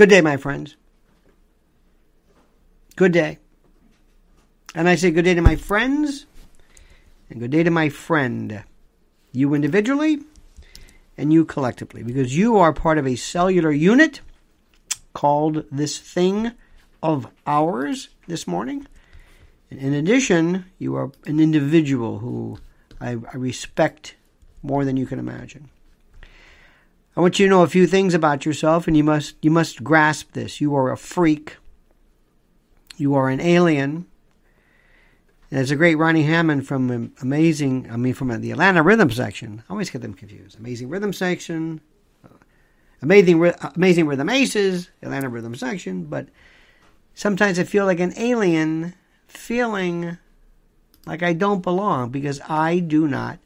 Good day, my friends. Good day. And I say good day to my friends and good day to my friend. You individually and you collectively, because you are part of a cellular unit called this thing of ours this morning. And In addition, you are an individual who I, I respect more than you can imagine. I want you to know a few things about yourself, and you must you must grasp this. You are a freak. You are an alien. And there's a great Ronnie Hammond from Amazing, I mean, from the Atlanta Rhythm section. I always get them confused. Amazing Rhythm section, uh, Amazing, Amazing Rhythm Aces, Atlanta Rhythm section. But sometimes I feel like an alien feeling like I don't belong because I do not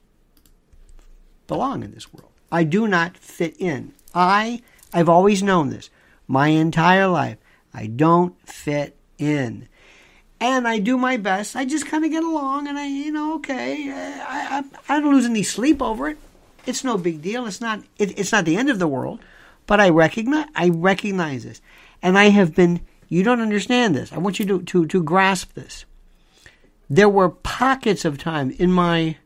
belong in this world. I do not fit in. I, I've always known this my entire life. I don't fit in. And I do my best. I just kind of get along and I, you know, okay. I, I, I don't lose any sleep over it. It's no big deal. It's not, it, it's not the end of the world. But I recognize, I recognize this. And I have been, you don't understand this. I want you to, to, to grasp this. There were pockets of time in my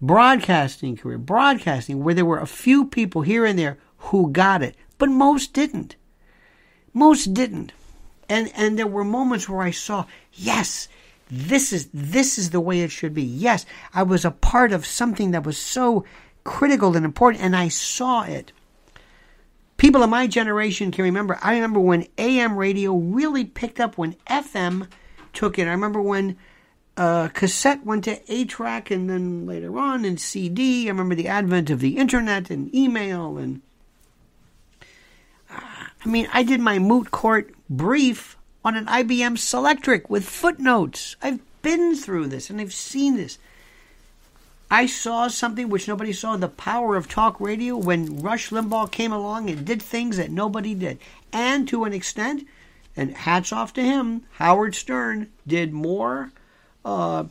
broadcasting career, broadcasting, where there were a few people here and there who got it, but most didn't. Most didn't. And and there were moments where I saw, yes, this is this is the way it should be. Yes, I was a part of something that was so critical and important and I saw it. People of my generation can remember. I remember when AM radio really picked up when FM took it. I remember when uh, cassette went to 8 track and then later on in CD. I remember the advent of the internet and email. And uh, I mean, I did my moot court brief on an IBM Selectric with footnotes. I've been through this and I've seen this. I saw something which nobody saw the power of talk radio when Rush Limbaugh came along and did things that nobody did. And to an extent, and hats off to him, Howard Stern did more uh,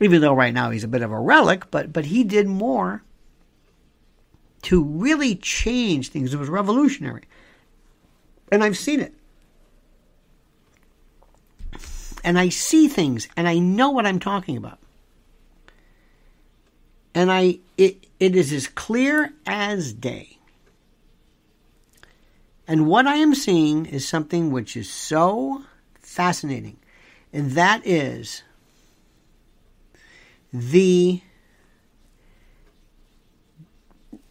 even though right now he's a bit of a relic, but but he did more to really change things. It was revolutionary, and I've seen it, and I see things, and I know what I'm talking about, and I it it is as clear as day. And what I am seeing is something which is so fascinating and that is the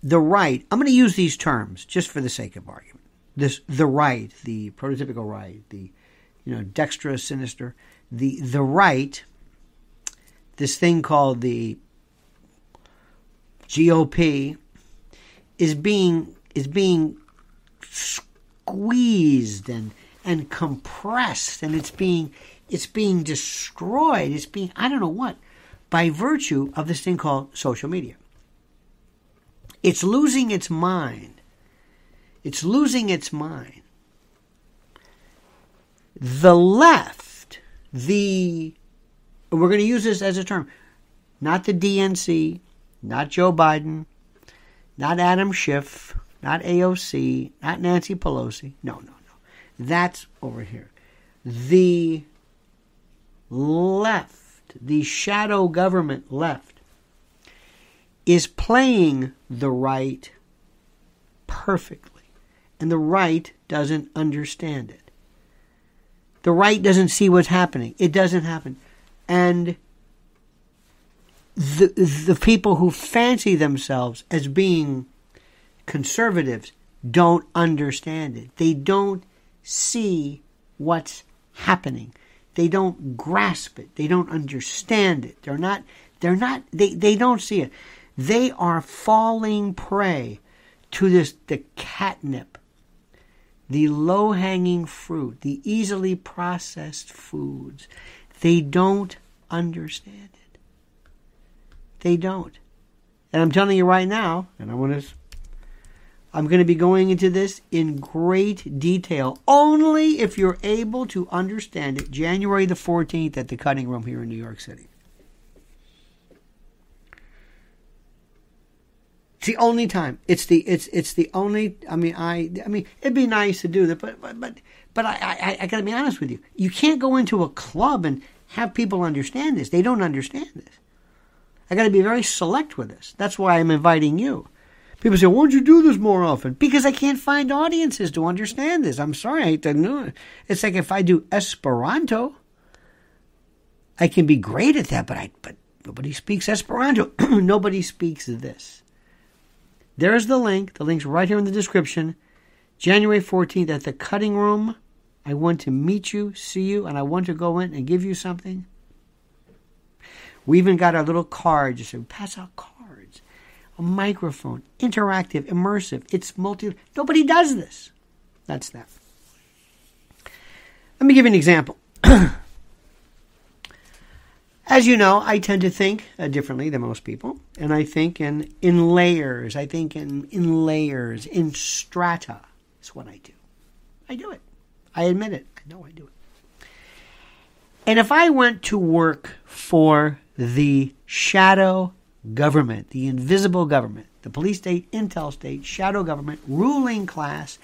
the right. I'm going to use these terms just for the sake of argument. This the right, the prototypical right, the you know dexterous, sinister, the the right. This thing called the GOP is being is being squeezed and and compressed, and it's being it's being destroyed. It's being, I don't know what, by virtue of this thing called social media. It's losing its mind. It's losing its mind. The left, the, we're going to use this as a term, not the DNC, not Joe Biden, not Adam Schiff, not AOC, not Nancy Pelosi. No, no. That's over here. The left, the shadow government left, is playing the right perfectly. And the right doesn't understand it. The right doesn't see what's happening. It doesn't happen. And the, the people who fancy themselves as being conservatives don't understand it. They don't see what's happening. They don't grasp it. They don't understand it. They're not, they're not, they, they don't see it. They are falling prey to this, the catnip, the low hanging fruit, the easily processed foods. They don't understand it. They don't. And I'm telling you right now, and I want to I'm going to be going into this in great detail only if you're able to understand it. January the 14th at the Cutting Room here in New York City. It's the only time. It's the it's it's the only. I mean, I I mean, it'd be nice to do that, but but but but I I, I got to be honest with you. You can't go into a club and have people understand this. They don't understand this. I got to be very select with this. That's why I'm inviting you. People say, "Why don't you do this more often?" Because I can't find audiences to understand this. I'm sorry, I hate to know it. It's like if I do Esperanto, I can be great at that, but I but nobody speaks Esperanto. nobody speaks this. There's the link. The link's right here in the description. January 14th at the cutting room. I want to meet you, see you, and I want to go in and give you something. We even got our little card. Just say, pass out cards. A microphone, interactive, immersive. It's multi. Nobody does this. That's that. Let me give you an example. As you know, I tend to think uh, differently than most people, and I think in in layers. I think in in layers, in strata. Is what I do. I do it. I admit it. I know I do it. And if I went to work for the shadow government, the invisible government, the police state, intel state, shadow government, ruling class,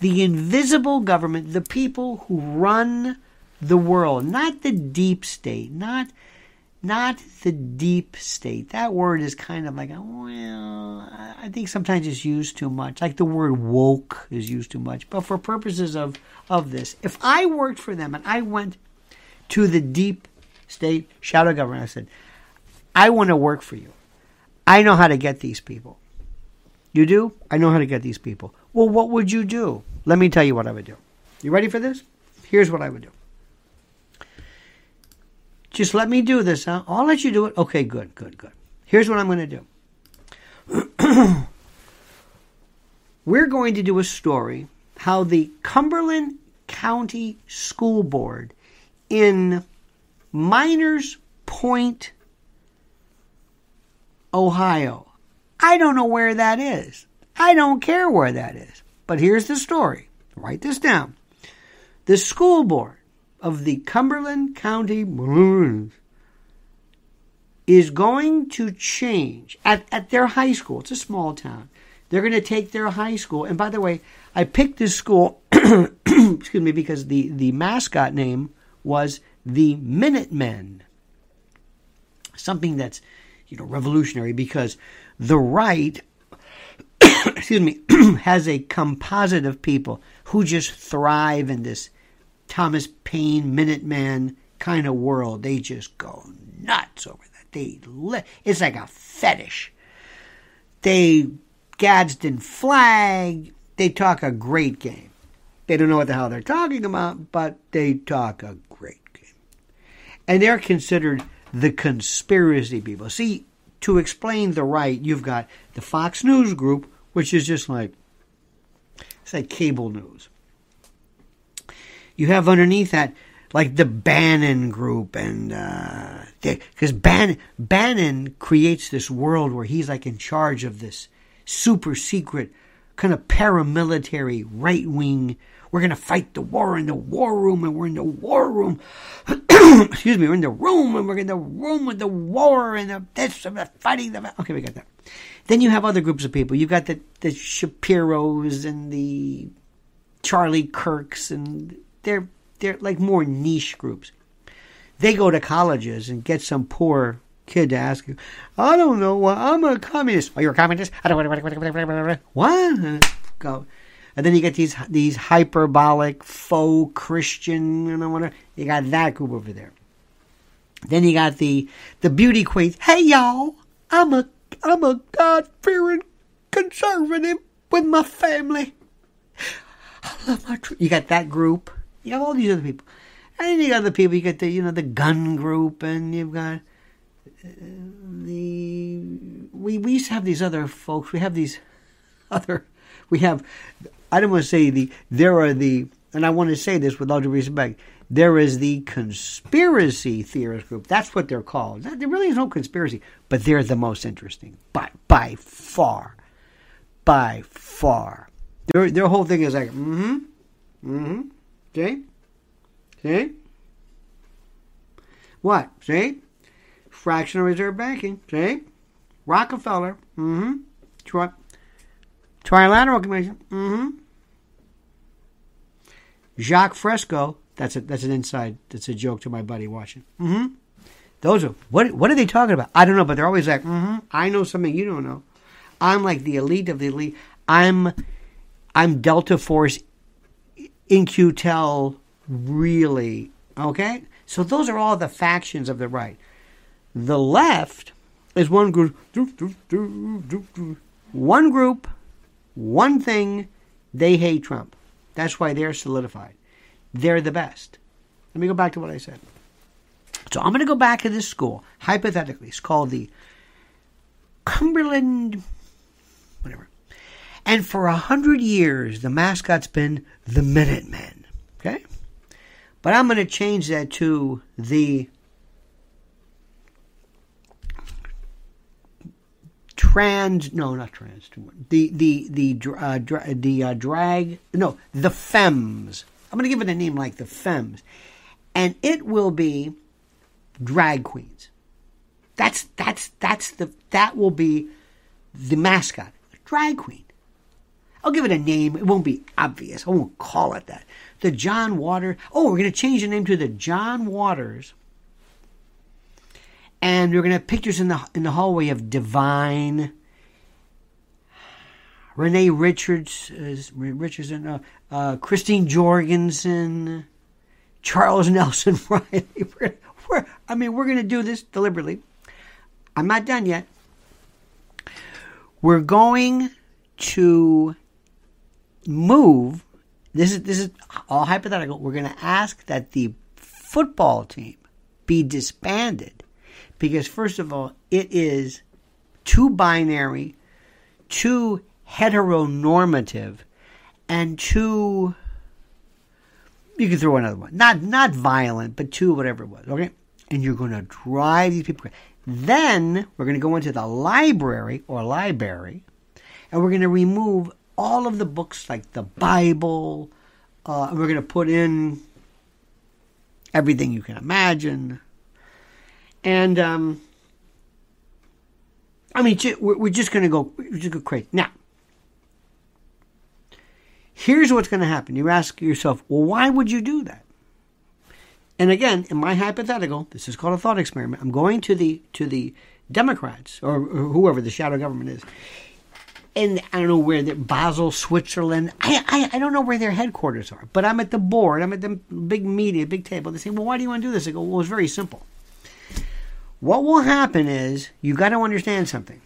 the invisible government, the people who run the world, not the deep state, not not the deep state. That word is kind of like, well, I think sometimes it's used too much. Like the word woke is used too much. But for purposes of, of this, if I worked for them and I went to the deep state shadow government, I said, I want to work for you. I know how to get these people. You do? I know how to get these people. Well, what would you do? Let me tell you what I would do. You ready for this? Here's what I would do. Just let me do this, huh? I'll let you do it. Okay, good, good, good. Here's what I'm going to do. We're going to do a story how the Cumberland County School Board in Miners Point, Ohio. I don't know where that is. I don't care where that is. But here's the story. Write this down. The school board of the Cumberland County Maroons is going to change at, at their high school. It's a small town. They're going to take their high school. And by the way, I picked this school, excuse me, because the, the mascot name was the Minutemen. Something that's, you know, revolutionary because the right, excuse me, has a composite of people who just thrive in this Thomas Paine Minuteman kind of world. They just go nuts over that. They li- it's like a fetish. They Gadsden flag. They talk a great game. They don't know what the hell they're talking about, but they talk a great game. And they're considered the conspiracy people. See, to explain the right, you've got the Fox News group, which is just like it's like cable news you have underneath that like the Bannon group and because uh, Bannon Bannon creates this world where he's like in charge of this super secret kind of paramilitary right wing. We're gonna fight the war in the war room, and we're in the war room. Excuse me, we're in the room, and we're in the room with the war and the this and the fighting. The okay, we got that. Then you have other groups of people. You've got the the Shapiros and the Charlie Kirks and they're they're like more niche groups. They go to colleges and get some poor kid to ask you, I don't know, I'm a communist. Oh, you're a communist? I don't to. what? Go. And then you get these these hyperbolic faux Christian, you know, whatever. You got that group over there. Then you got the the beauty queens. Hey y'all, I'm a I'm a God fearing conservative with my family. I love my. Tr-. You got that group. You have all these other people. And then you got the people, you get the, you know, the gun group, and you've got uh, the, we, we used to have these other folks, we have these other, we have, I don't want to say the, there are the, and I want to say this with all due respect, there is the conspiracy theorist group. That's what they're called. There really is no conspiracy, but they're the most interesting. By by far, by far, their their whole thing is like, mm-hmm, mm-hmm. See? See? What? See? Fractional reserve banking. See? Rockefeller. Mm-hmm. Tri- trilateral commission. Mm-hmm. Jacque Fresco. That's a that's an inside. That's a joke to my buddy watching. Mm-hmm. Those are what what are they talking about? I don't know, but they're always like, mm-hmm, I know something you don't know. I'm like the elite of the elite. I'm I'm Delta Force In-Q-Tel really. Okay? So those are all the factions of the right. The left is one group one group, one thing, they hate Trump. That's why they're solidified. They're the best. Let me go back to what I said. So I'm going to go back to this school, hypothetically. It's called the Cumberland, whatever. And for a hundred years, the mascot's been the Minutemen. Okay? But I'm going to change that to the trans no not trans the the the uh, dra, the uh, drag no the femmes. I'm going to give it a name like the femmes. And it will be drag queens. That's that's that's the that will be the mascot drag queen. I'll give it a name. It won't be obvious. I won't call it that. The john waters oh we're going to change the name to the john waters and we're going to have pictures in the in the hallway of Divine, Renee Richards, uh, Richardson, uh, uh, Christine Jorgensen, Charles Nelson Reilly. We're, we're, I mean, we're going to do this deliberately. I'm not done yet. We're going to move. This is this is all hypothetical. We're going to ask that the football team be disbanded because first of all, it is too binary, too heteronormative, and too you can throw another one. Not not violent, but too whatever it was. Okay? And you're gonna drive these people then we're going to go into the library or library and we're going to remove all of the books like the Bible, uh, and we're going to put in everything you can imagine, and um, I mean, we're just going to go, just go crazy. Now, here's what's going to happen. You ask yourself, well, why would you do that? And again, in my hypothetical, this is called a thought experiment. I'm going to the to the Democrats or, whoever the shadow government is, and I don't know where they're Basel, Switzerland. I, I I don't know where their headquarters are, but I'm at the board. I'm at the big media, big table. They say, well, why do you want to do this? I go, well, it's very simple. What will happen is you got to understand something.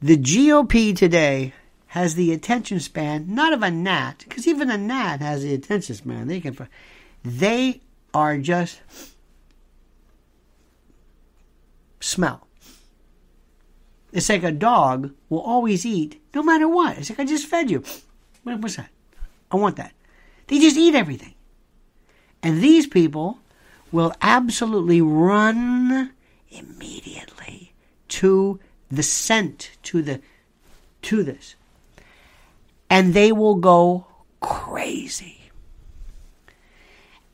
The GOP today has the attention span not of a gnat, because even a gnat has the attention span. They can, they are just smell. It's like a dog will always eat no matter what. It's like I just fed you. What's that? I want that. They just eat everything. And these people will absolutely run immediately to the scent, to the to this. And they will go crazy.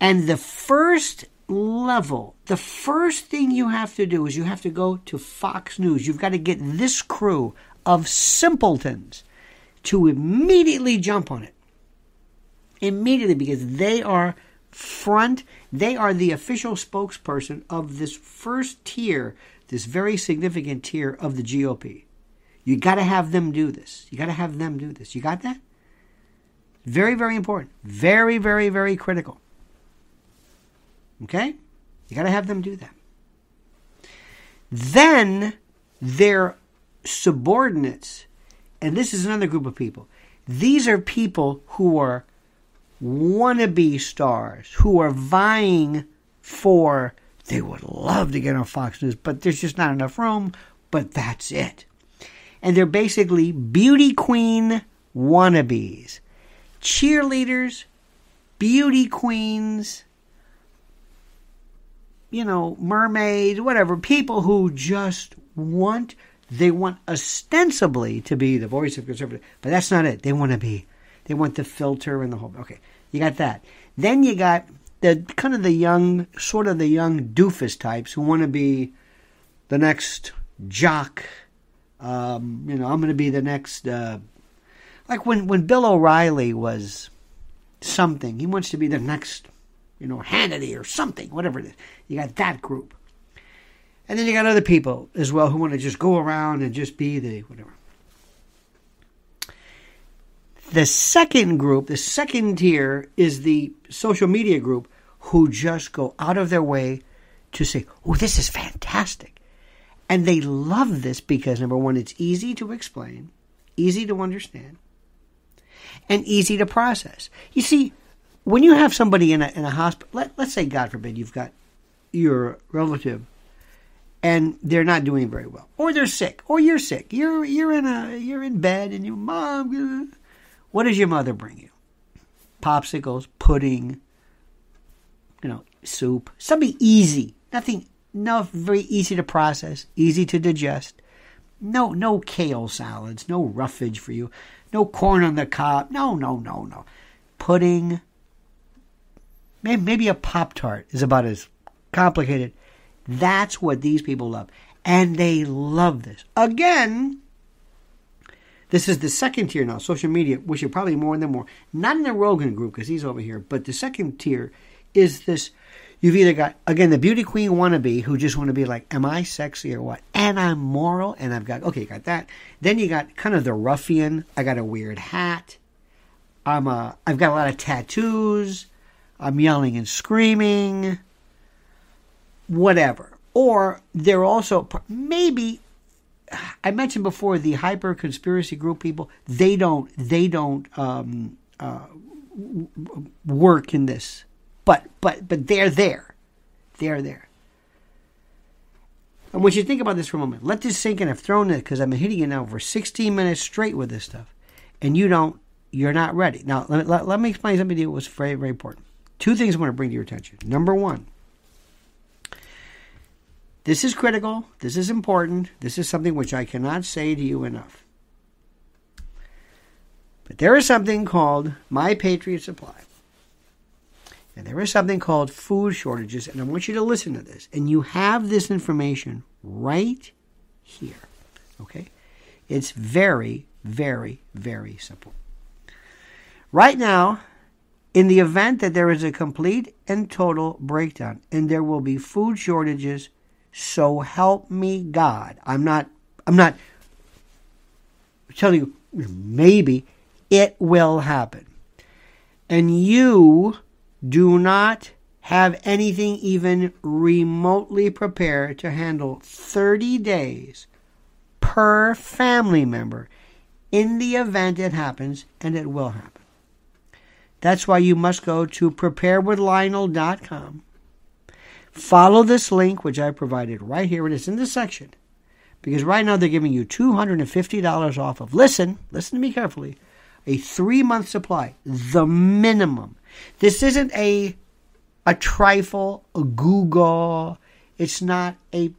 And the first level, the first thing you have to do is you have to go to Fox News. You've got to get this crew of simpletons to immediately jump on it. Immediately, because they are front. They are the official spokesperson of this first tier, this very significant tier of the GOP. You got to have them do this. You got to have them do this. You got that? Very, very important. Very, very, very critical. Okay? You got to have them do that. Then their subordinates, and this is another group of people, these are people who are wannabe stars who are vying for, they would love to get on Fox News, but there's just not enough room, but that's it. And they're basically beauty queen wannabes, cheerleaders, beauty queens, you know, mermaids, whatever, people who just want, they want ostensibly to be the voice of conservative, but that's not it. They want to be they want the filter and the whole. Okay, you got that. Then you got the kind of the young, sort of the young doofus types who want to be the next jock, Um, you know, I'm going to be the next. Uh, like when when Bill O'Reilly was something, he wants to be the next, you know, Hannity or something, whatever it is. You got that group, and then you got other people as well who want to just go around and just be the whatever. The second group, the second tier, is the social media group who just go out of their way to say, oh, this is fantastic. And they love this because, number one, it's easy to explain, easy to understand, and easy to process. You see, when you have somebody in a, in a hospital, let, let's say, God forbid, you've got your relative and they're not doing very well, or they're sick, or you're sick. You're you're in a you're in bed, and your mom. What does your mother bring you? Popsicles, pudding, you know, soup, something easy, nothing, no, very easy to process, easy to digest. No, no kale salads, no roughage for you, no corn on the cob. No, no, no, no. Pudding. Maybe, maybe a pop tart is about as complicated. That's what these people love, and they love this. Again, this is the second tier now, social media, which are probably more than more. Not in the Rogan group because he's over here, but the second tier is this. You've either got again the beauty queen wannabe who just want to be like, am I sexy or what? And I'm moral, and I've got okay, you got that. Then you got kind of the ruffian. I got a weird hat. I'm a. I've got a lot of tattoos. I'm yelling and screaming. Whatever. Or they're also maybe I mentioned before the hyper conspiracy group people. They don't. They don't um, uh, work in this but but but they're there. They're there. And when you think about this for a moment, let this sink in. I've thrown it because I've been hitting it now for 16 minutes straight with this stuff, and you don't. You're not ready. Now let, let, let me explain something to you that was very very important. Two things I want to bring to your attention. Number one. This is critical. This is important. This is something which I cannot say to you enough. But there is something called My Patriot Supply. And there is something called food shortages, and I want you to listen to this. And you have this information right here. Okay? It's very, very, very simple. Right now, in the event that there is a complete and total breakdown and there will be food shortages, so help me God. I'm not I'm not telling you maybe it will happen. And you do not have anything even remotely prepared to handle 30 days per family member in the event it happens, and it will happen. That's why you must go to preparewithlionel.com. Follow this link, which I provided right here. It is in this section. Because right now they're giving you $250 off of, listen, listen to me carefully, a three month supply, the minimum. This isn't a a trifle, a Google. It's not a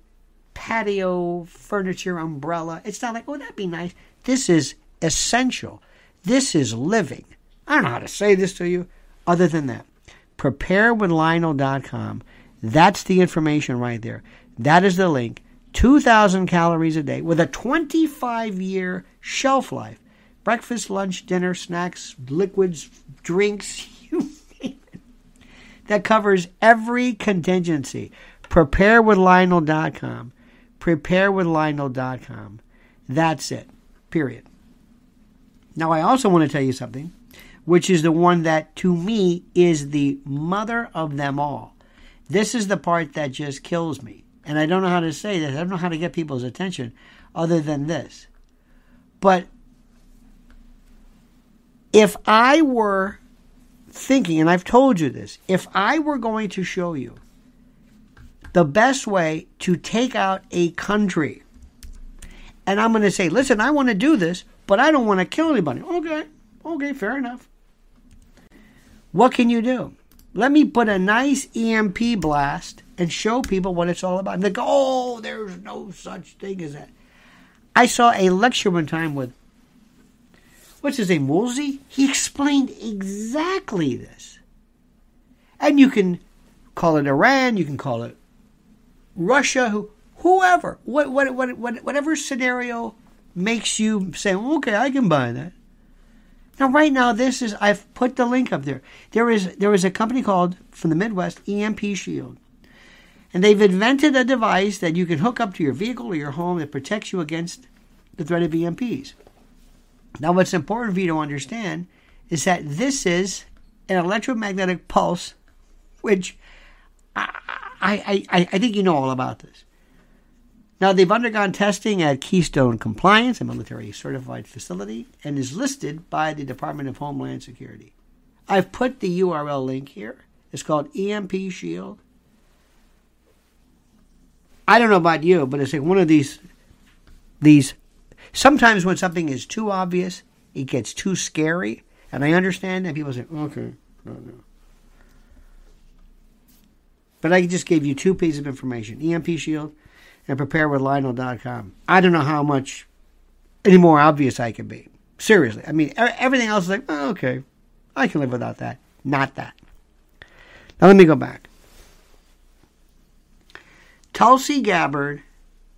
patio furniture umbrella. It's not like, oh, that'd be nice. This is essential. This is living. I don't know how to say this to you other than that. Preparewithlionel.com. That's the information right there. That is the link. 2,000 calories a day with a 25 year shelf life. Breakfast, lunch, dinner, snacks, liquids, drinks, You. that covers every contingency. Preparewithlionel.com. Preparewithlionel.com. That's it. Period. Now, I also want to tell you something, which is the one that to me is the mother of them all. This is the part that just kills me. And I don't know how to say this. I don't know how to get people's attention other than this. But if I were thinking, and I've told you this, if I were going to show you the best way to take out a country, and I'm going to say, listen, I want to do this, but I don't want to kill anybody. Okay, okay, fair enough. What can you do? Let me put a nice EMP blast and show people what it's all about. And they go, oh, there's no such thing as that. I saw a lecture one time with what's his name, Woolsey? He explained exactly this. And you can call it Iran, you can call it Russia, who, whoever, what, what, what, what, whatever scenario makes you say, okay, I can buy that. Now, right now, this is I've put the link up there. There is there is a company called from the Midwest EMP Shield, and they've invented a device that you can hook up to your vehicle or your home that protects you against the threat of EMPs. Now, what's important for you to understand is that this is an electromagnetic pulse, which I, I, I, I think you know all about this. Now, they've undergone testing at Keystone Compliance, a military certified facility, and is listed by the Department of Homeland Security. I've put the URL link here. It's called EMP Shield. I don't know about you, but it's like one of these these sometimes when something is too obvious, it gets too scary. And I understand that people say, okay, no, no. But I just gave you two pieces of information EMP Shield and prepare with preparewithlionel.com. I don't know how much any more obvious I can be. Seriously. I mean, everything else is like, oh, okay, I can live without that. Not that. Now let me go back. Tulsi Gabbard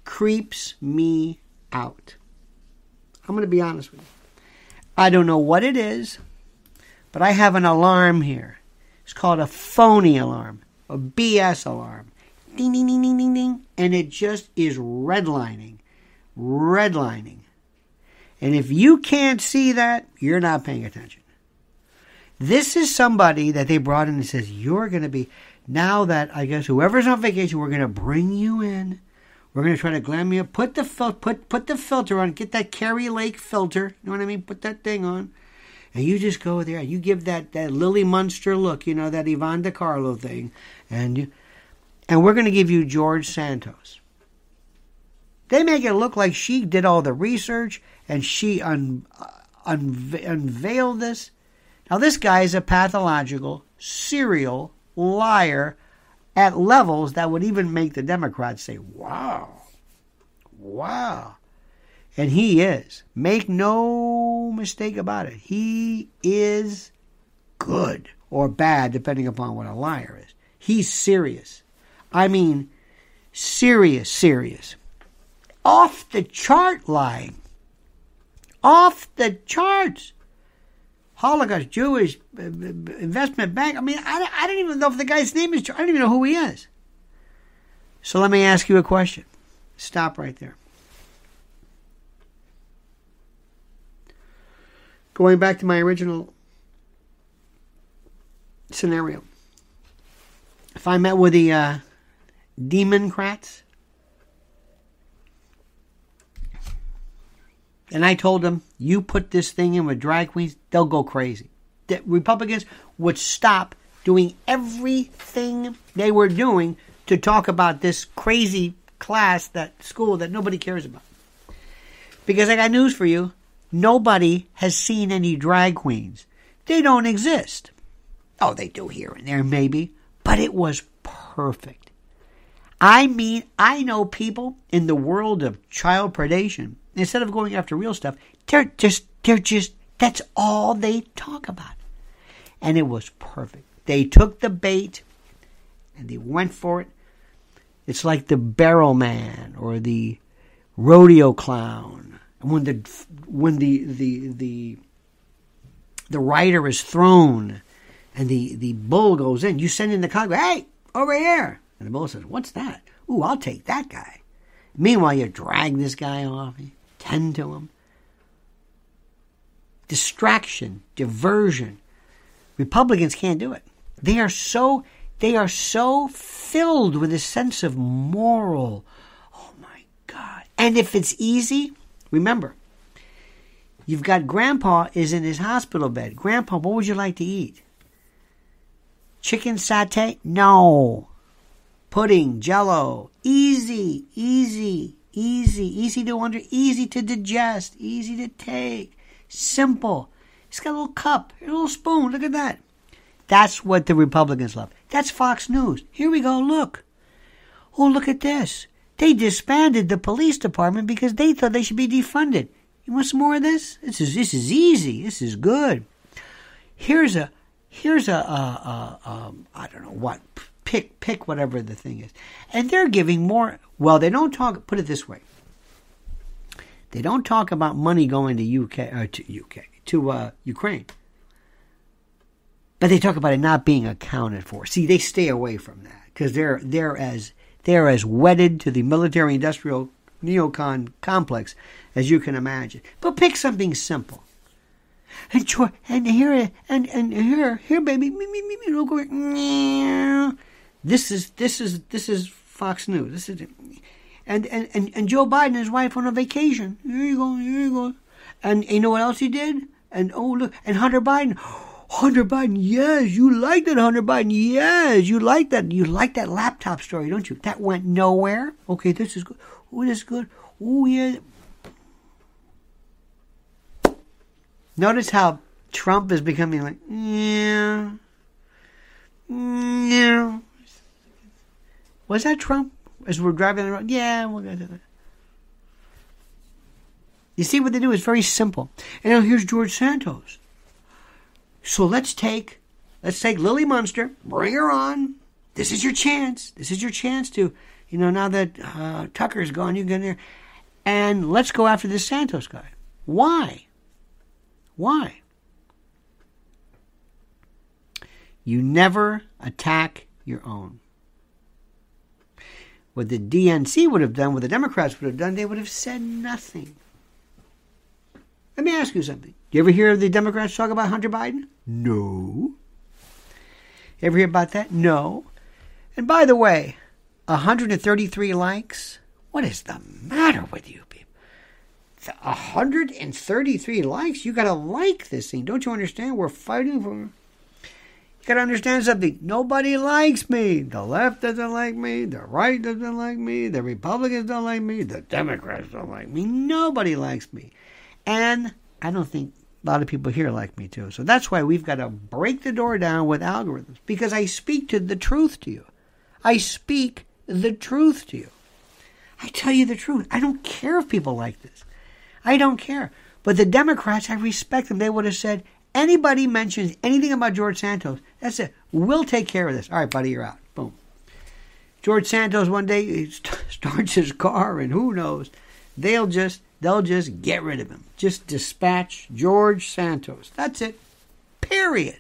creeps me out. I'm going to be honest with you. I don't know what it is, but I have an alarm here. It's called a phony alarm, a BS alarm ding, ding, ding, ding, ding, ding, and it just is redlining, redlining. And if you can't see that, you're not paying attention. This is somebody that they brought in and says, You're going to be, now that I guess whoever's on vacation, we're going to bring you in. We're going to try to glam you up. Put the, fil- put, put the filter on. Get that Kari Lake filter. You know what I mean? Put that thing on. And you just go there. and You give that, that Lily Munster look, you know, that Yvonne De Carlo thing. And you, and we're going to give you George Santos. They make it look like she did all the research and she un, uh, un, unveiled this. Now, this guy is a pathological, serial liar at levels that would even make the Democrats say, wow, wow. And he is. Make no mistake about it. He is good or bad, depending upon what a liar is. He's serious. I mean, serious, serious. Off the chart lying. Off the charts. Holocaust, Jewish investment bank. I mean, I, I don't even know if the guy's name is, I don't even know who he is. So let me ask you a question. Stop right there. Going back to my original scenario. If I met with the uh, Democrats. And I told them, you put this thing in with drag queens, they'll go crazy. The Republicans would stop doing everything they were doing to talk about this crazy class, that school that nobody cares about. Because I got news for you nobody has seen any drag queens. They don't exist. Oh, they do here and there, maybe, but it was perfect. I mean, I know people in the world of child predation, instead of going after real stuff, they're just, they're just, that's all they talk about. And it was perfect. They took the bait and they went for it. It's like the barrel man or the rodeo clown. When the, when the, the, the, the rider is thrown and the, the bull goes in, you send in the cog, hey, over here and the bull says, What's that? Ooh, I'll take that guy. Meanwhile, you drag this guy off, you tend to him. Distraction, diversion. Republicans can't do it. They are so they are so filled with a sense of moral. Oh my God. And if it's easy, remember, you've got grandpa is in his hospital bed. Grandpa, what would you like to eat? Chicken satay? No pudding, jello. Easy, easy, easy, easy to under, easy to digest, easy to take, simple. It's got a little cup, a little spoon. Look at that. That's what the Republicans love. That's Fox News. Here we go. Look. Oh, look at this. They disbanded the police department because they thought they should be defunded. You want some more of this? This is this is easy. This is good. Here's a here's a, a, a, a I don't know what pick pick whatever the thing is. And they're giving more well, they don't talk put it this way. They don't talk about money going to UK or uh, to UK to uh, Ukraine. But they talk about it not being accounted for. See, they stay away from that because they're they're as they're as wedded to the military-industrial neocon complex as you can imagine. But pick something simple. And and here and and here here baby me me me me look This is this is this is Fox News. This is and, and, and, and Joe Biden and his wife on a vacation. Here you go, here you go. And you know what else he did? And oh look, and Hunter Biden. Hunter Biden, yes, you like that, Hunter Biden. Yes, you like that. You like that laptop story, don't you? That went nowhere. Okay, this is good. Oh, this is good. Oh, yeah. Notice how Trump is becoming like, yeah, yeah. Was that Trump? as we're driving around. Yeah, we'll gonna that. You see what they do is very simple. And now here's George Santos. So let's take let's take Lily Munster, bring her on. This is your chance. This is your chance to, you know, now that uh, Tucker's gone, you get in there, and let's go after this Santos guy. Why? Why? You never attack your own. What the DNC would have done, what the Democrats would have done, they would have said nothing. Let me ask you something. You ever hear the Democrats talk about Hunter Biden? No. Ever hear about that? No. And by the way, 133 likes? What is the matter with you people? 133 likes? You gotta like this thing. Don't you understand? We're fighting for got to understand something. Nobody likes me. The left doesn't like me. The right doesn't like me. The Republicans don't like me. The Democrats don't like me. Nobody likes me. And I don't think a lot of people here like me too. So that's why we've got to break the door down with algorithms because I speak to the truth to you. I speak the truth to you. I tell you the truth. I don't care if people like this. I don't care. But the Democrats, I respect them. They would have said, anybody mentions anything about George Santos, that's it. We'll take care of this. All right, buddy, you're out. Boom. George Santos one day he starts his car, and who knows? They'll just they'll just get rid of him. Just dispatch George Santos. That's it. Period.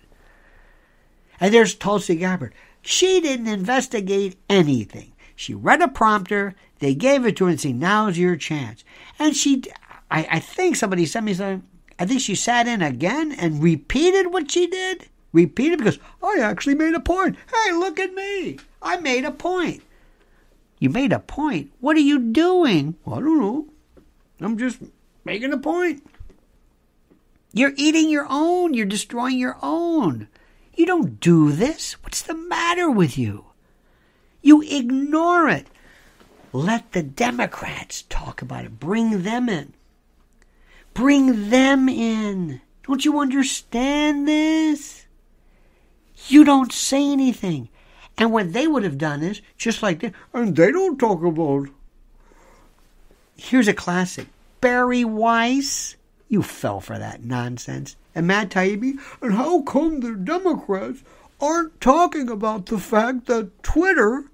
And there's Tulsi Gabbard. She didn't investigate anything. She read a prompter. They gave it to her and said, "Now's your chance." And she, I, I think somebody sent me something. I think she sat in again and repeated what she did. Repeated because I actually made a point. Hey, look at me. I made a point. You made a point? What are you doing? Well, I don't know. I'm just making a point. You're eating your own. You're destroying your own. You don't do this. What's the matter with you? You ignore it. Let the Democrats talk about it. Bring them in. Bring them in. Don't you understand this? You don't say anything. And what they would have done is just like that, and they don't talk about. Here's a classic Bari Weiss. You fell for that nonsense. And Matt Taibbi. And how come the Democrats aren't talking about the fact that Twitter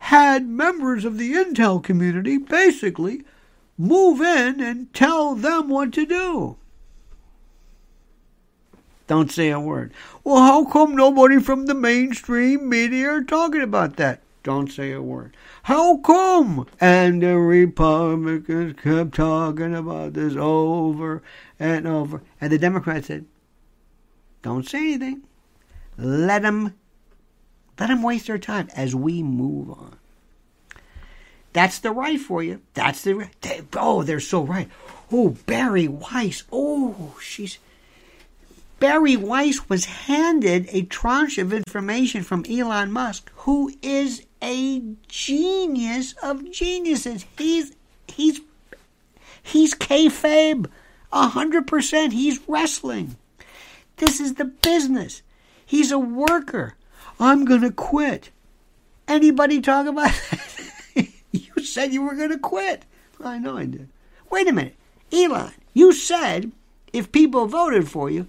had members of the intel community basically move in and tell them what to do. Don't say a word. Well, how come nobody from the mainstream media are talking about that? Don't say a word. How come? And the Republicans kept talking about this over and over. And the Democrats said, don't say anything. Let them, let them waste their time as we move on. That's the right for you. That's the right. They, oh, they're so right. Oh, Bari Weiss. Oh, she's. Bari Weiss was handed a tranche of information from Elon Musk, who is a genius of geniuses. He's he's he's kayfabe, hundred percent. He's wrestling. This is the business. He's a worker. I'm gonna quit. Anybody talk about that? You said you were to quit. I know I did. Wait a minute. Elon, you said if people voted for you,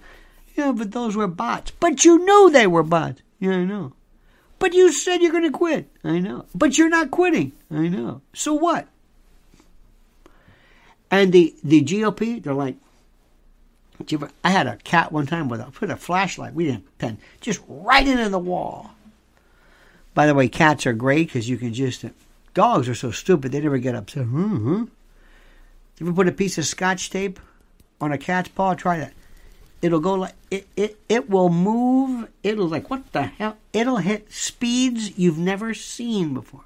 yeah, but those were bots. But you knew they were bots. Yeah, I know. But you said you're going to quit. I know. But you're not quitting. I know. So what? And the, the GOP, they're like, I had a cat one time with a put a flashlight. We didn't pen just right into the wall. By the way, cats are great because you can just. Dogs are so stupid they never get upset. Mm-hmm. You ever put a piece of scotch tape on a cat's paw? Try that. It'll go like it. It it will move. It'll like what the hell? It'll hit speeds you've never seen before.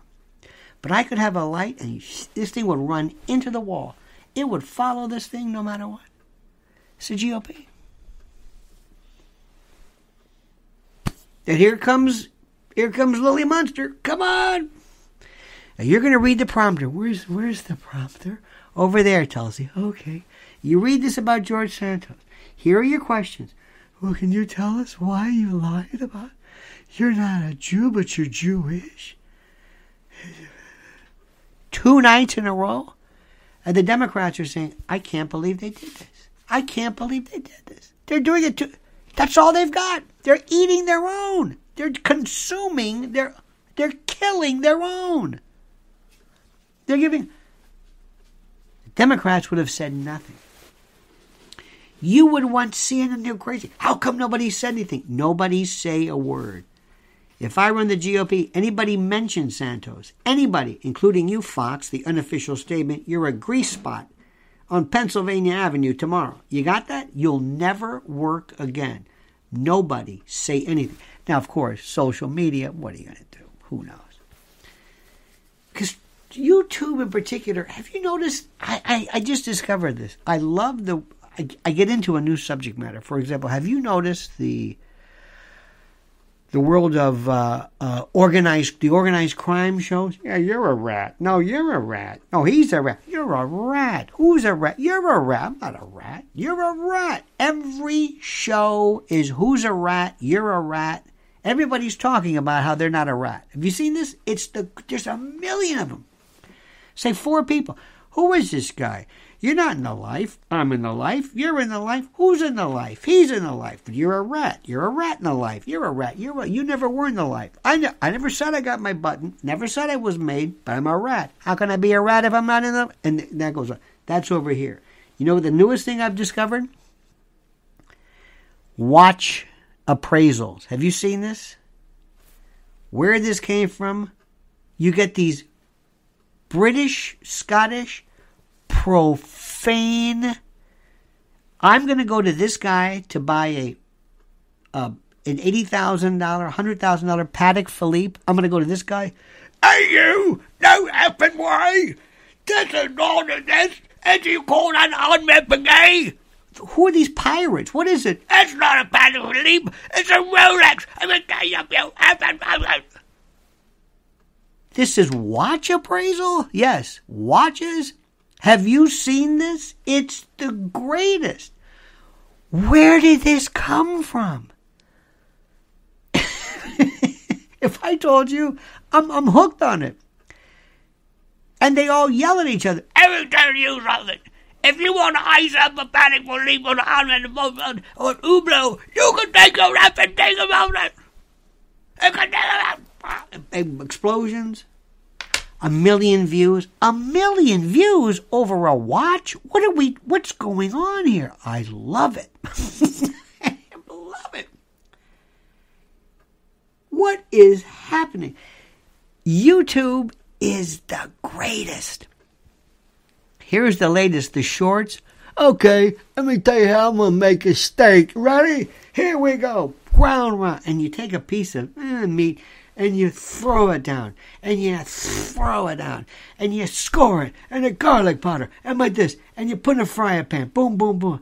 But I could have a light and this thing would run into the wall. It would follow this thing no matter what. It's the GOP. And here comes here comes Lily Munster. Come on. Now you're gonna read the prompter. Where's where's the prompter? Over there, Tulsi. Okay. You read this about George Santos. Here are your questions. Well, can you tell us why you lied about you're not a Jew, but you're Jewish? Two nights in a row? And the Democrats are saying, I can't believe they did this. I can't believe they did this. They're doing it to. That's all they've got. They're eating their own. They're consuming. They're they're killing their own. They're giving. Democrats would have said nothing. You would want CNN. They're crazy. How come nobody said anything? Nobody say a word. If I run the GOP, anybody mentions Santos, anybody, including you, Fox, the unofficial statement, you're a grease spot on Pennsylvania Avenue tomorrow. You got that? You'll never work again. Nobody say anything. Now, of course, social media, what are you going to do? Who knows? Because YouTube in particular, have you noticed? I, I, I, just discovered this. I love the. I, I get into a new subject matter. For example, have you noticed the the world of uh, uh, organized the organized crime shows. Yeah, you're a rat. No, you're a rat. No, he's a rat. You're a rat. Who's a rat? You're a rat. I'm not a rat. You're a rat. Every show is who's a rat. You're a rat. Everybody's talking about how they're not a rat. Have you seen this? It's the there's a million of them. Say four people. Who is this guy? You're not in the life. I'm in the life. You're in the life. Who's in the life? He's in the life. You're a rat. You're a rat in the life. You're a rat. You're a, you never were in the life. I, ne- I never said I got my button. Never said I was made, but I'm a rat. How can I be a rat if I'm not in the? And that goes on. That's over here. You know the newest thing I've discovered? Watch appraisals. Have you seen this? Where this came from? You get these British, Scottish, profane. I'm going to go to this guy to buy a, a an eighty thousand dollar, hundred thousand dollar Patek Philippe. I'm going to go to this guy. Hey, you! No effing way! This is not this. As you call an unmet gay. Who are these pirates? What is it? It's not a Patek Philippe. It's a Rolex. I'm a guy up you. This is watch appraisal? Yes, watches have you seen this? It's the greatest. Where did this come from? if I told you, I'm, I'm hooked on it. And they all yell at each other. Every time you something. If you want to ice up a Philippe on the on or Hublot, you can take a rap and think about it. You can think about Explosions a million views, a million views over a watch. What are we? What's going on here? I love it. I love it. What is happening? YouTube is the greatest. Here's the latest, the shorts. Okay, let me tell you how I'm gonna make a steak. Ready? Here we go. Ground round, and you take a piece of eh, meat and you throw it down, and you throw it down, and you score it, and a garlic powder, and like this, and you put in a fryer pan, boom, boom, boom.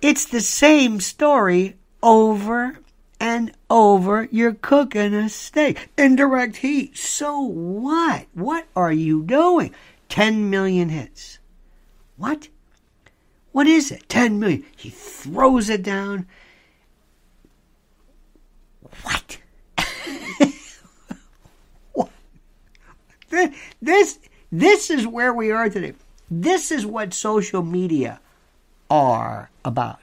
It's the same story over and over. You're cooking a steak, indirect heat. So what? What are you doing? 10 million hits. What? What is it? 10 million. He throws it down. What? This this is where we are today. This is what social media are about.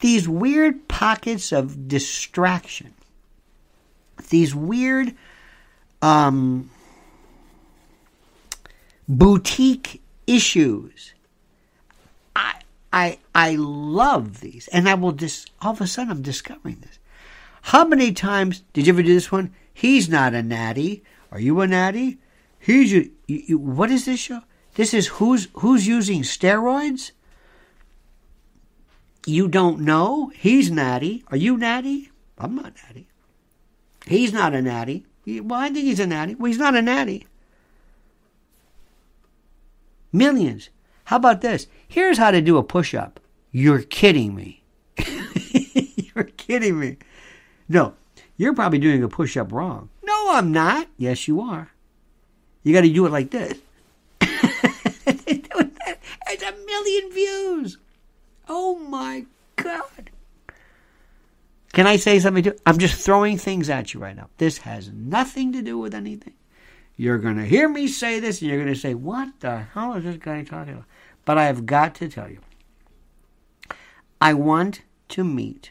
These weird pockets of distraction. These weird um, boutique issues I I love these, and I will just all of a sudden I'm discovering this. How many times did you ever do this one? He's not a natty. Are you a natty? He's you, you, you, what is this show? This is who's who's using steroids. You don't know. He's natty. Are you natty? I'm not natty. He's not a natty. Well, I think he's a natty. Well, he's not a natty. Millions. How about this? Here's how to do a push up. You're kidding me. you're kidding me. No, you're probably doing a push up wrong. No, I'm not. Yes, you are. You got to do it like this. it's a million views. Oh my God. Can I say something to? I'm just throwing things at you right now. This has nothing to do with anything. You're going to hear me say this and you're going to say, What the hell is this guy talking about? But I have got to tell you, I want to meet.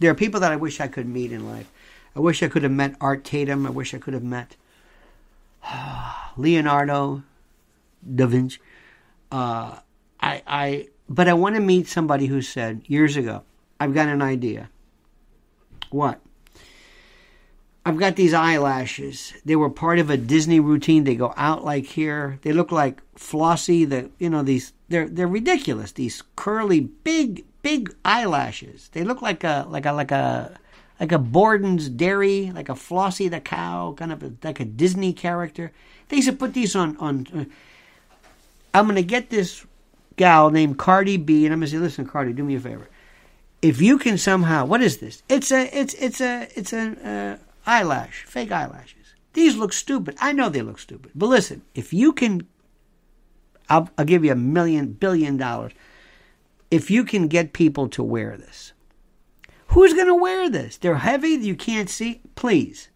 There are people that I wish I could meet in life. I wish I could have met Art Tatum. I wish I could have met Leonardo da Vinci. Uh, I, I, but I want to meet somebody who said years ago, I've got an idea. What? I've got these eyelashes. They were part of a Disney routine. They go out like here. They look like Flossie. The you know these they're they're ridiculous. These curly big big eyelashes. They look like a like a like a like a Borden's dairy, like a Flossie the cow, kind of a, like a Disney character. They used to put these on on. Uh, I'm gonna get this gal named Cardi B, and I'm gonna say, listen, Cardi, do me a favor if you can somehow, what is this? It's a, it's, it's a, it's an uh, eyelash, fake eyelashes. These look stupid. I know they look stupid, but listen, if you can, I'll, I'll give you a million, billion dollars. If you can get people to wear this, who's going to wear this? They're heavy. You can't see. Please,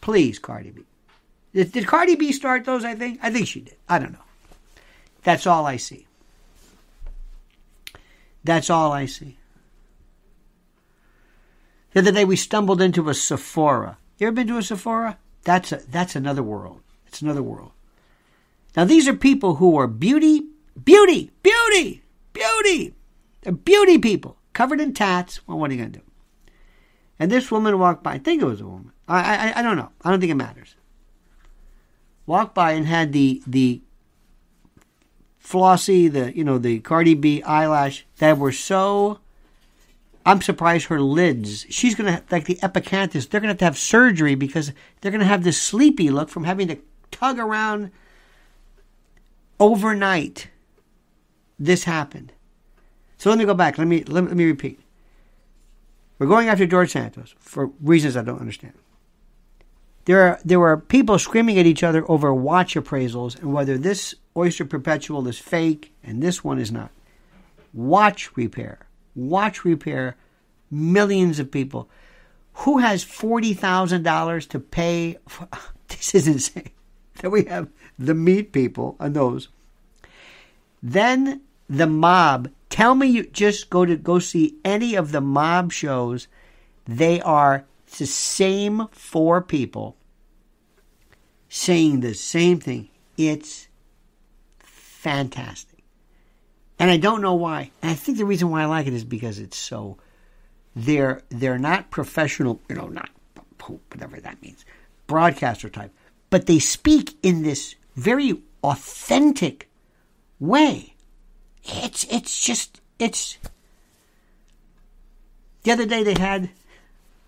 please, Cardi B. Did, did Cardi B start those? I think. I think she did. I don't know. That's all I see. That's all I see. The other day we stumbled into a Sephora. You ever been to a Sephora? That's a, that's another world. It's another world. Now these are people who are beauty, beauty, beauty, beauty. They're beauty people covered in tats. Well, what are you going to do? And this woman walked by. I think it was a woman. I, I I don't know. I don't think it matters. Walked by and had the the Flossie, the you know the Cardi B eyelash that were so I'm surprised her lids. She's going to, like the epicanthus, they're going to have to have surgery because they're going to have this sleepy look from having to tug around overnight. This happened. So let me go back. Let me, let, let me repeat. We're going after George Santos for reasons I don't understand. There are, there were people screaming at each other over watch appraisals and whether this Oyster Perpetual is fake and this one is not. Watch repair watch repair, millions of people. Who has $40,000 to pay? For, this is insane. Then we have the meat people and those. Then the mob. Tell me you just go to go see any of the mob shows. They are the same four people saying the same thing. It's fantastic. And I don't know why. And I think the reason why I like it is because it's so they're they're not professional, you know, not whatever that means, broadcaster type, but they speak in this very authentic way. It's it's just it's. The other day they had,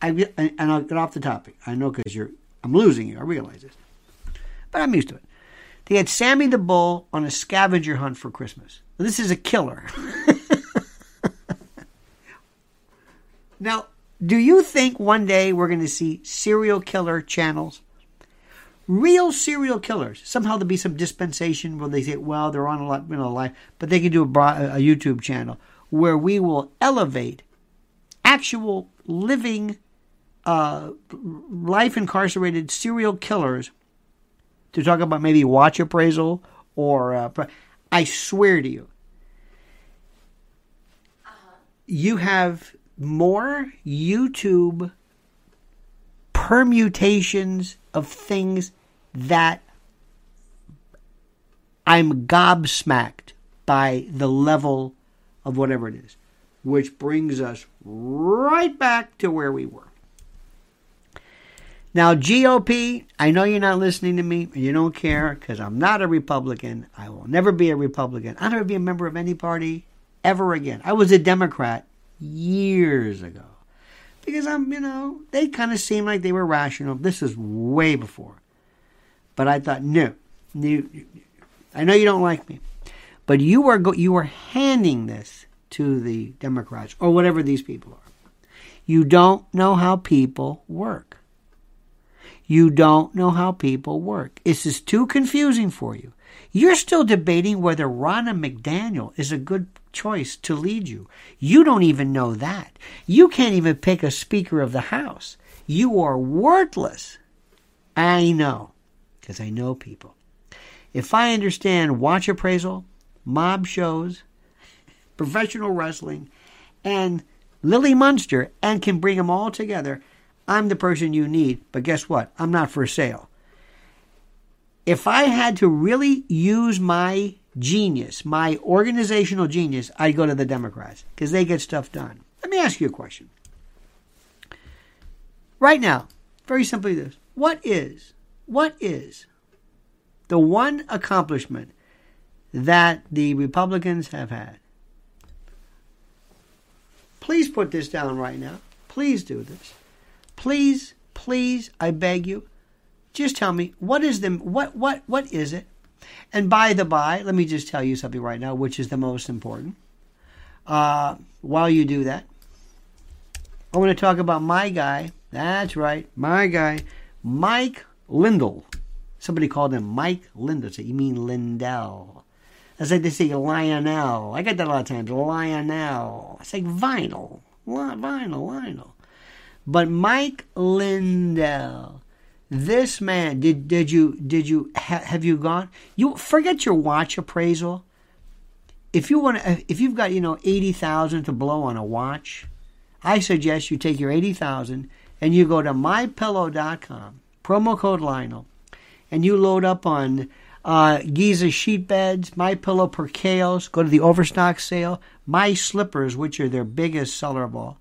I and I'll get off the topic. I know because you're I'm losing you. I realize this, but I'm used to it. They had Sammy the Bull on a scavenger hunt for Christmas. This is a killer. now, do you think one day we're going to see serial killer channels? Real serial killers. Somehow there'll be some dispensation where they say, well, they're on a lot, you know, life, but they can do a, a YouTube channel where we will elevate actual living, uh, life incarcerated serial killers to talk about maybe watch appraisal or uh, I swear to you, uh-huh. you have more YouTube permutations of things that I'm gobsmacked by the level of whatever it is, which brings us right back to where we were. Now, GOP, I know you're not listening to me and you don't care because I'm not a Republican. I will never be a Republican. I'll never be a member of any party ever again. I was a Democrat years ago because I'm, you know, they kind of seemed like they were rational. This is way before. But I thought, no, you, I know you don't like me, but you are go, you are handing this to the Democrats or whatever these people are. You don't know how people work. You don't know how people work. This is too confusing for you. You're still debating whether Ronna McDaniel is a good choice to lead you. You don't even know that. You can't even pick a Speaker of the House. You are worthless. I know, because I know people. If I understand watch appraisal, mob shows, professional wrestling, and Lily Munster, and can bring them all together, I'm the person you need. But guess what? I'm not for sale. If I had to really use my genius, my organizational genius, I'd go to the Democrats because they get stuff done. Let me ask you a question. Right now, very simply this what is, what is the one accomplishment that the Republicans have had? Please put this down right now. Please do this. Please, please, I beg you, just tell me what is the what what what is it? And by the by, let me just tell you something right now, which is the most important. Uh, while you do that, I want to talk about my guy. That's right, my guy, Mike Lindell. Somebody called him Mike Lindell. So you mean Lindell? That's like they say Lionel. I get that a lot of times. Lionel. It's like vinyl. Vinyl, vinyl. But Mike Lindell this man, did did you did you ha, have you gone? You forget your watch appraisal. If you want to, if you've got you know eighty thousand to blow on a watch, I suggest you take your eighty thousand and you go to mypillow.com, promo code Lionel, and you load up on uh, Giza sheet beds, My Pillow percales. Go to the overstock sale. My slippers, which are their biggest seller of all.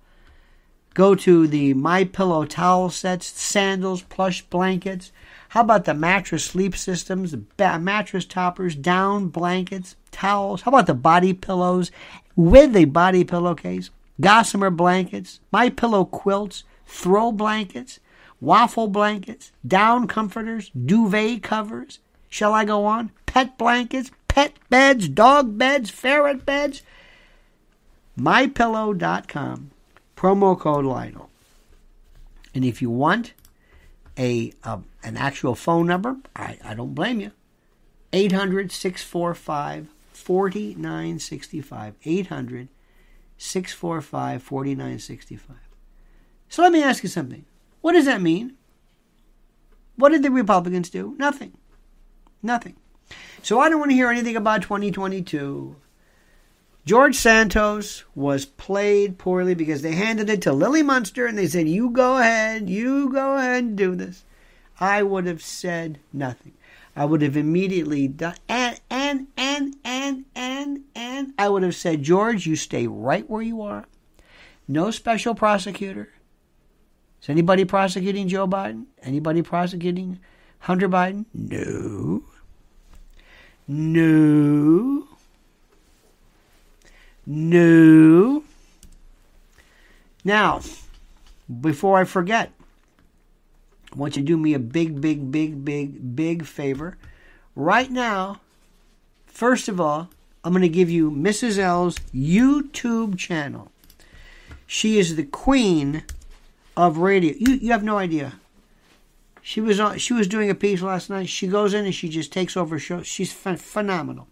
Go to the My Pillow towel sets, sandals, plush blankets. How about the mattress sleep systems, mattress toppers, down blankets, towels? How about the body pillows with the body pillowcase? Gossamer blankets, My Pillow quilts, throw blankets, waffle blankets, down comforters, duvet covers. Shall I go on? Pet blankets, pet beds, dog beds, ferret beds. MyPillow.com promo code Lionel. And if you want a, a an actual phone number, I, I don't blame you. 800 645 4965. 800 645 4965. So let me ask you something. What does that mean? What did the Republicans do? Nothing. Nothing. So I don't want to hear anything about 2022. George Santos was played poorly because they handed it to Lily Munster and they said, You go ahead, you go ahead and do this. I would have said nothing. I would have immediately done, and, and, and, and, and, and, I would have said, George, you stay right where you are. No special prosecutor. Is anybody prosecuting Joe Biden? Anybody prosecuting Hunter Biden? No. No. No. Now, before I forget, I want you to do me a big, big, big, big, big favor. Right now, first of all, I'm going to give you Mrs. L's YouTube channel. She is the queen of radio. You, you have no idea. She was on, she was doing a piece last night. She goes in and she just takes over show. She's ph- phenomenal.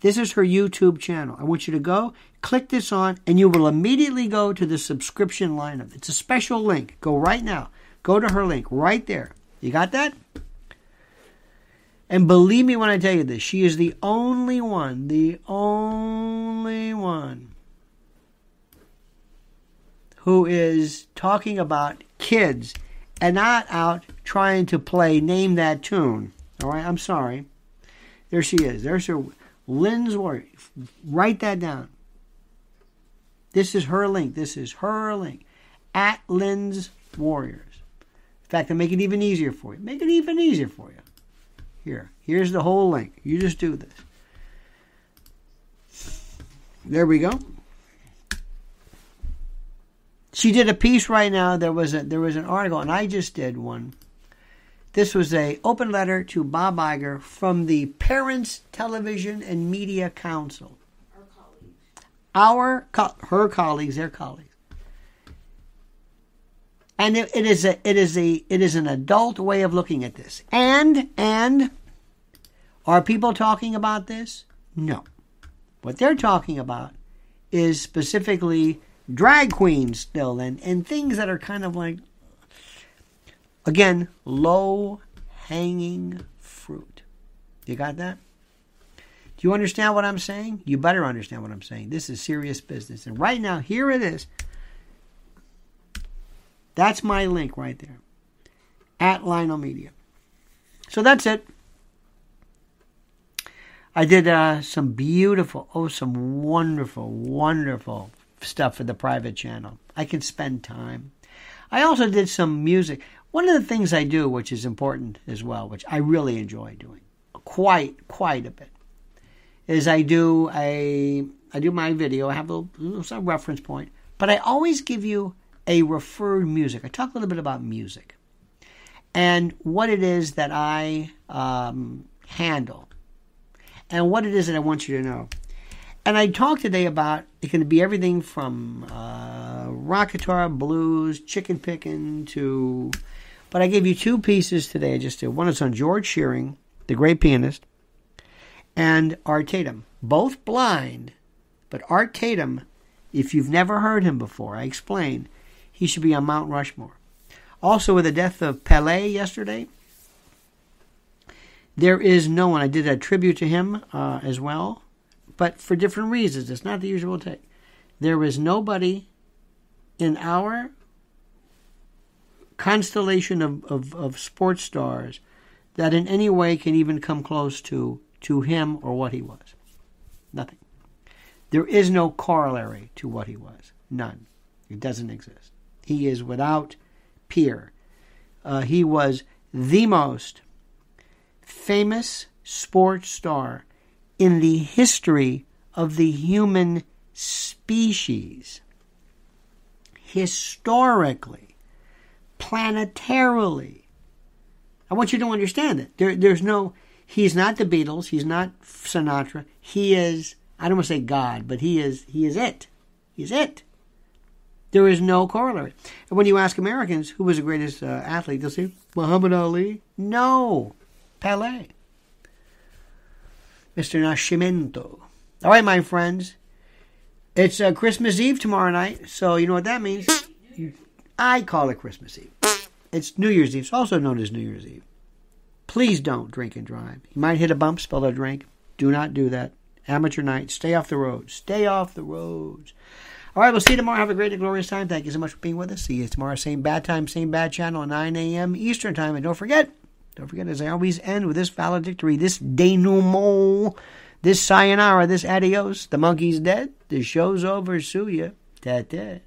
This is her YouTube channel. I want you to go, click this on, and you will immediately go to the subscription lineup. It's a special link. Go right now. Go to her link right there. You got that? And believe me when I tell you this, she is the only one, the only one who is talking about kids and not out trying to play name that tune. All right, I'm sorry. There she is. There's her Lynn's Warrior. Write that down. This is her link. This is her link. At Lynn's Warriors. In fact, I'll make it even easier for you. Make it even easier for you. Here. Here's the whole link. You just do this. There we go. She did a piece right now. There was a there was an article, and I just did one. This was a open letter to Bob Iger from the Parents Television and Media Council. Our colleagues, co- her colleagues, their colleagues, and it, it is a it is a it is an adult way of looking at this. And and are people talking about this? No. What they're talking about is specifically drag queens still and, and things that are kind of like again low hanging fruit. You got that? Do you understand what I'm saying? You better understand what I'm saying. This is serious business. And right now, here it is. That's my link right there. At Lionel Media. So that's it. I did uh, some beautiful, oh, some wonderful, wonderful stuff for the private channel. I can spend time. I also did some music. One of the things I do, which is important as well, which I really enjoy doing quite, quite a bit, is I do a I do my video. I have a little, reference point, but I always give you a referred music. I talk a little bit about music and what it is that I um, handle and what it is that I want you to know. And I talked today about it can be everything from uh, rock guitar, blues, chicken picking to. But I gave you two pieces today. I just did. One is on George Shearing, the great pianist, and Art Tatum. Both blind, but Art Tatum, if you've never heard him before, I explain, he should be on Mount Rushmore. Also, with the death of Pele yesterday, there is no one. I did a tribute to him uh, as well, but for different reasons. It's not the usual take. There is nobody in our constellation of, of, of sports stars that in any way can even come close to, to him or what he was. Nothing. There is no corollary to what he was. None. It doesn't exist. He is without peer. Uh, he was the most famous sports star in the history of the human species. Historically, planetarily. I want you to understand that. There, there's no, he's not the Beatles, he's not Sinatra. He is, I don't want to say God, but he is, he is it. He's it. There is no corollary. And when you ask Americans who was the greatest uh, athlete, they'll say Muhammad Ali. No, Pele. Mr. Nascimento. All right, my friends. It's uh, Christmas Eve tomorrow night, so you know what that means. I call it Christmas Eve. It's New Year's Eve. It's also known as New Year's Eve. Please don't drink and drive. You might hit a bump, spill a drink. Do not do that. Amateur night. Stay off the roads. Stay off the roads. All right, we'll see you tomorrow. Have a great and glorious time. Thank you so much for being with us. See you tomorrow, same bad time, same bad channel, 9 a.m. Eastern Time. And don't forget, don't forget, as I always end with this valedictory, this denouement, this sayonara, this adios. The monkey's dead. The show's over. Sue ya. Ta-ta.